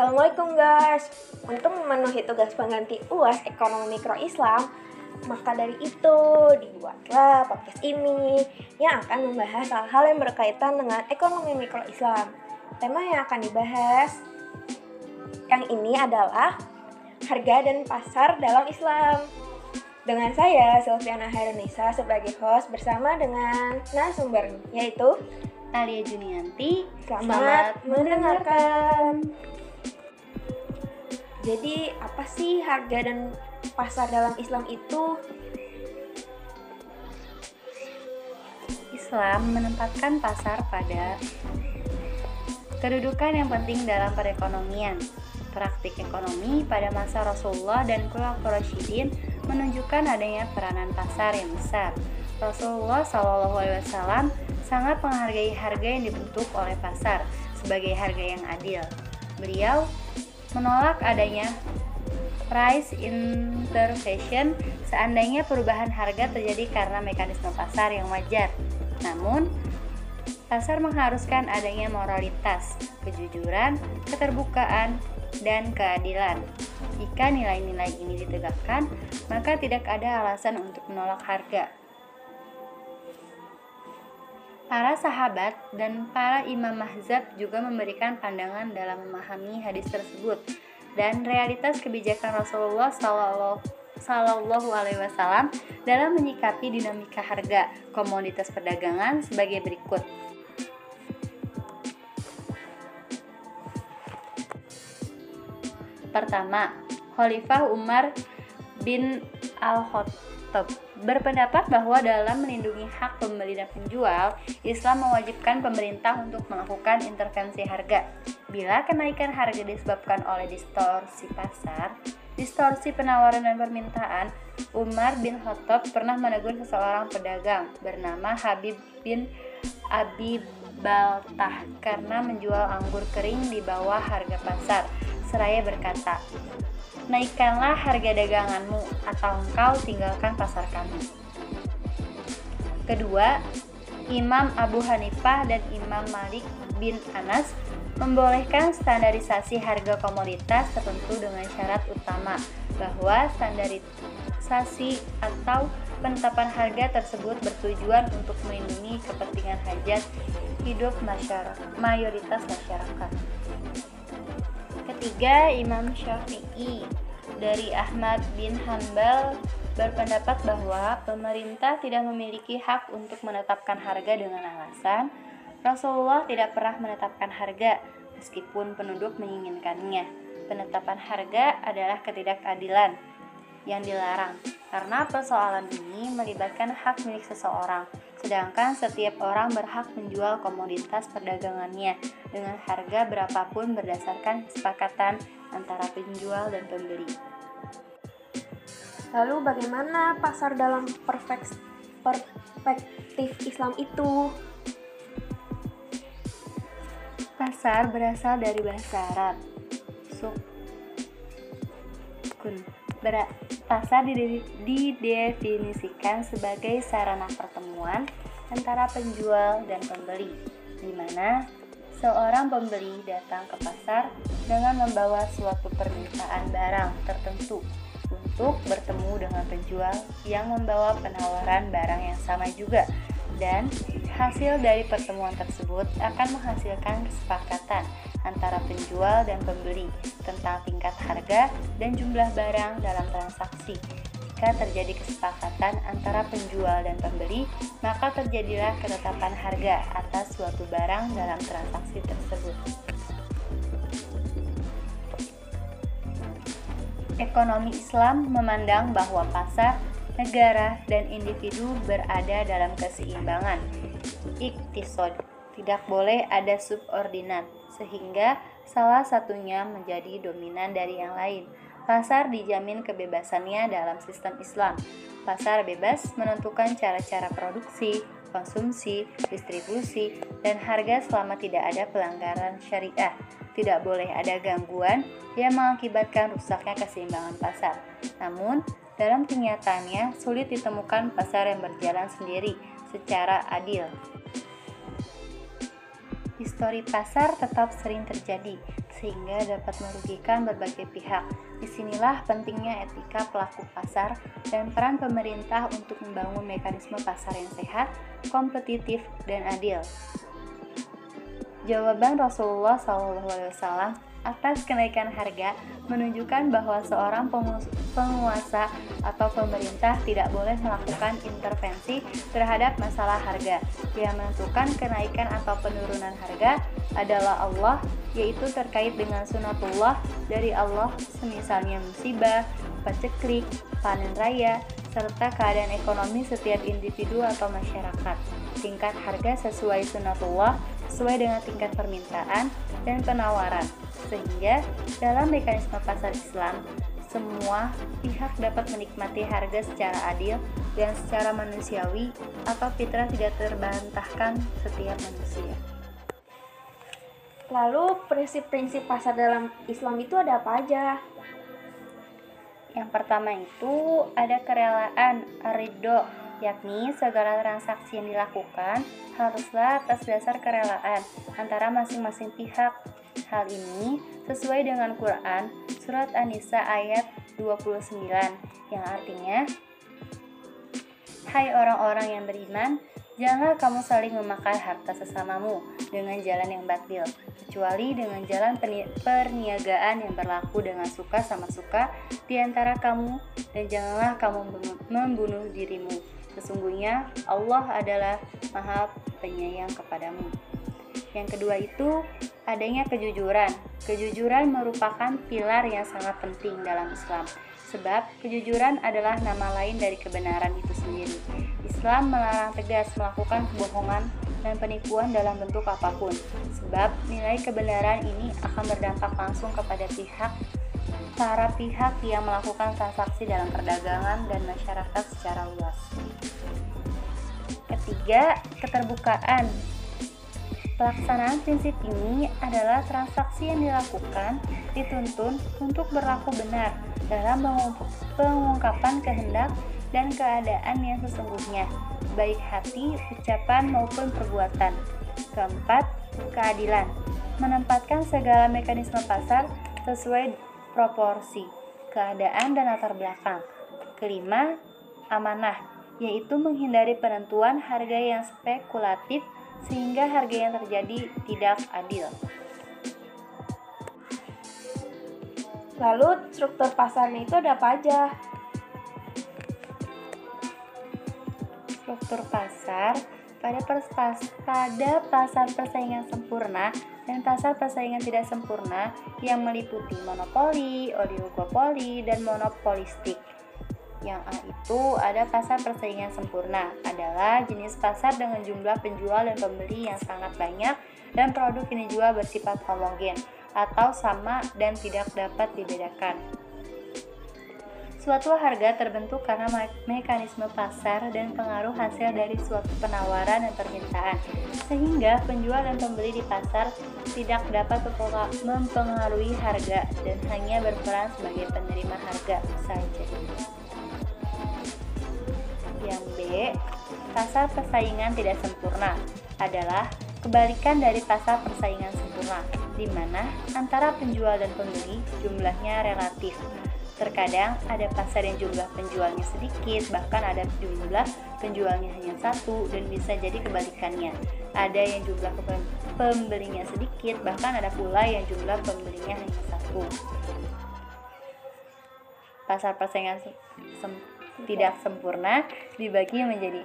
Assalamualaikum guys. Untuk memenuhi tugas pengganti UAS Ekonomi Mikro Islam, maka dari itu dibuatlah podcast ini yang akan membahas hal-hal yang berkaitan dengan ekonomi mikro Islam. Tema yang akan dibahas yang ini adalah harga dan pasar dalam Islam. Dengan saya, Silviana Hairunisa sebagai host bersama dengan narasumber yaitu Alia Junianti. Selamat, Selamat mendengarkan. Jadi apa sih harga dan pasar dalam Islam itu? Islam menempatkan pasar pada kedudukan yang penting dalam perekonomian. Praktik ekonomi pada masa Rasulullah dan Khulafaur Rasyidin menunjukkan adanya peranan pasar yang besar. Rasulullah SAW sangat menghargai harga yang dibentuk oleh pasar sebagai harga yang adil. Beliau menolak adanya price intervention seandainya perubahan harga terjadi karena mekanisme pasar yang wajar. Namun, pasar mengharuskan adanya moralitas, kejujuran, keterbukaan, dan keadilan. Jika nilai-nilai ini ditegakkan, maka tidak ada alasan untuk menolak harga. Para sahabat dan para imam mahzab juga memberikan pandangan dalam memahami hadis tersebut dan realitas kebijakan Rasulullah Sallallahu Alaihi Wasallam dalam menyikapi dinamika harga komoditas perdagangan sebagai berikut. Pertama, Khalifah Umar bin Al-Khattab berpendapat bahwa dalam melindungi hak pembeli dan penjual, Islam mewajibkan pemerintah untuk melakukan intervensi harga. Bila kenaikan harga disebabkan oleh distorsi pasar, distorsi penawaran dan permintaan, Umar bin Khattab pernah menegur seseorang pedagang bernama Habib bin Abi Baltah karena menjual anggur kering di bawah harga pasar. Seraya berkata, naikkanlah harga daganganmu atau engkau tinggalkan pasar kami. Kedua, Imam Abu Hanifah dan Imam Malik bin Anas membolehkan standarisasi harga komoditas tertentu dengan syarat utama bahwa standarisasi atau penetapan harga tersebut bertujuan untuk melindungi kepentingan hajat hidup masyarakat, mayoritas masyarakat. Ketiga, Imam Syafi'i dari Ahmad bin Hanbal berpendapat bahwa pemerintah tidak memiliki hak untuk menetapkan harga dengan alasan Rasulullah tidak pernah menetapkan harga meskipun penduduk menginginkannya. Penetapan harga adalah ketidakadilan yang dilarang karena persoalan ini melibatkan hak milik seseorang sedangkan setiap orang berhak menjual komoditas perdagangannya dengan harga berapapun berdasarkan kesepakatan antara penjual dan pembeli. Lalu bagaimana pasar dalam perspektif Islam itu? Pasar berasal dari bahasa Arab. Suk kun pasar didefinisikan sebagai sarana pertemuan antara penjual dan pembeli, di mana seorang pembeli datang ke pasar dengan membawa suatu permintaan barang tertentu untuk bertemu dengan penjual yang membawa penawaran barang yang sama juga dan hasil dari pertemuan tersebut akan menghasilkan kesepakatan antara penjual dan pembeli tentang tingkat harga dan jumlah barang dalam transaksi. Jika terjadi kesepakatan antara penjual dan pembeli, maka terjadilah ketetapan harga atas suatu barang dalam transaksi tersebut. Ekonomi Islam memandang bahwa pasar, negara, dan individu berada dalam keseimbangan. Iktisod tidak boleh ada subordinat sehingga salah satunya menjadi dominan dari yang lain. Pasar dijamin kebebasannya dalam sistem Islam. Pasar bebas menentukan cara-cara produksi, konsumsi, distribusi, dan harga selama tidak ada pelanggaran syariah. Tidak boleh ada gangguan yang mengakibatkan rusaknya keseimbangan pasar. Namun, dalam kenyataannya sulit ditemukan pasar yang berjalan sendiri secara adil histori pasar tetap sering terjadi, sehingga dapat merugikan berbagai pihak. Di sinilah pentingnya etika pelaku pasar dan peran pemerintah untuk membangun mekanisme pasar yang sehat, kompetitif, dan adil. Jawaban Rasulullah SAW atas kenaikan harga menunjukkan bahwa seorang penguasa atau pemerintah tidak boleh melakukan intervensi terhadap masalah harga. Yang menentukan kenaikan atau penurunan harga adalah Allah, yaitu terkait dengan sunatullah dari Allah, semisalnya musibah, paceklik, panen raya, serta keadaan ekonomi setiap individu atau masyarakat. Tingkat harga sesuai sunatullah sesuai dengan tingkat permintaan dan penawaran sehingga dalam mekanisme pasar Islam semua pihak dapat menikmati harga secara adil dan secara manusiawi atau fitrah tidak terbantahkan setiap manusia. Lalu prinsip-prinsip pasar dalam Islam itu ada apa aja? Yang pertama itu ada kerelaan, ridho, yakni segala transaksi yang dilakukan haruslah atas dasar kerelaan antara masing-masing pihak Hal ini sesuai dengan Quran surat An-Nisa ayat 29 yang artinya Hai orang-orang yang beriman, janganlah kamu saling memakan harta sesamamu dengan jalan yang batil, kecuali dengan jalan perniagaan yang berlaku dengan suka sama suka di antara kamu, dan janganlah kamu membunuh dirimu. Sesungguhnya Allah adalah Maha Penyayang kepadamu. Yang kedua itu adanya kejujuran. Kejujuran merupakan pilar yang sangat penting dalam Islam, sebab kejujuran adalah nama lain dari kebenaran itu sendiri. Islam melarang tegas melakukan kebohongan dan penipuan dalam bentuk apa pun, sebab nilai kebenaran ini akan berdampak langsung kepada pihak para pihak yang melakukan transaksi dalam perdagangan dan masyarakat secara luas. Ketiga, keterbukaan Pelaksanaan prinsip ini adalah transaksi yang dilakukan dituntun untuk berlaku benar dalam pengungkapan kehendak dan keadaan yang sesungguhnya, baik hati, ucapan maupun perbuatan. Keempat, keadilan. Menempatkan segala mekanisme pasar sesuai proporsi, keadaan dan latar belakang. Kelima, amanah, yaitu menghindari penentuan harga yang spekulatif sehingga harga yang terjadi tidak adil. Lalu struktur pasarnya itu ada apa aja? Struktur pasar pada pas, pada pasar persaingan sempurna dan pasar persaingan tidak sempurna yang meliputi monopoli, oligopoli, dan monopolistik. Yang A itu ada pasar persaingan sempurna, adalah jenis pasar dengan jumlah penjual dan pembeli yang sangat banyak dan produk ini juga bersifat homogen atau sama dan tidak dapat dibedakan. Suatu harga terbentuk karena mekanisme pasar dan pengaruh hasil dari suatu penawaran dan permintaan, sehingga penjual dan pembeli di pasar tidak dapat mempengaruhi harga dan hanya berperan sebagai penerima harga saja. Pasar persaingan tidak sempurna adalah kebalikan dari pasar persaingan sempurna, di mana antara penjual dan pembeli jumlahnya relatif. Terkadang ada pasar yang jumlah penjualnya sedikit, bahkan ada jumlah penjualnya hanya satu, dan bisa jadi kebalikannya. Ada yang jumlah pembelinya sedikit, bahkan ada pula yang jumlah pembelinya hanya satu. Pasar persaingan sempurna tidak sempurna dibagi menjadi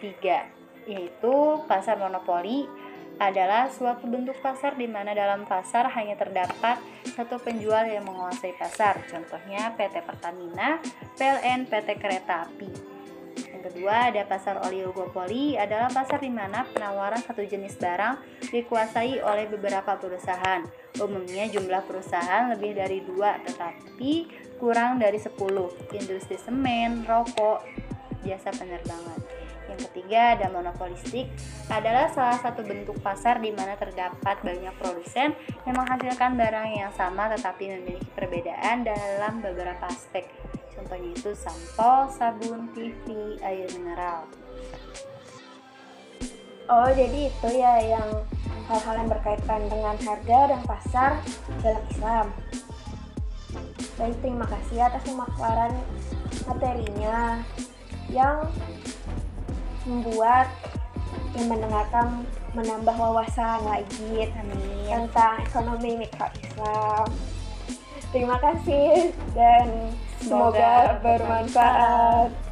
tiga, yaitu pasar monopoli adalah suatu bentuk pasar di mana dalam pasar hanya terdapat satu penjual yang menguasai pasar. Contohnya PT Pertamina, PLN, PT Kereta Api. Yang kedua ada pasar oligopoli adalah pasar di mana penawaran satu jenis barang dikuasai oleh beberapa perusahaan. Umumnya jumlah perusahaan lebih dari dua, tetapi kurang dari 10 industri semen, rokok, jasa penerbangan. Yang ketiga ada monopolistik adalah salah satu bentuk pasar di mana terdapat banyak produsen yang menghasilkan barang yang sama tetapi memiliki perbedaan dalam beberapa aspek. Contohnya itu sampo, sabun, TV, air mineral. Oh, jadi itu ya yang hal-hal yang berkaitan dengan harga dan pasar dalam Islam. Baik, terima kasih atas pemaparan materinya yang membuat yang mendengarkan menambah wawasan lagi Amin. tentang ekonomi mikro Islam. Terima kasih dan semoga, Semoga bermanfaat.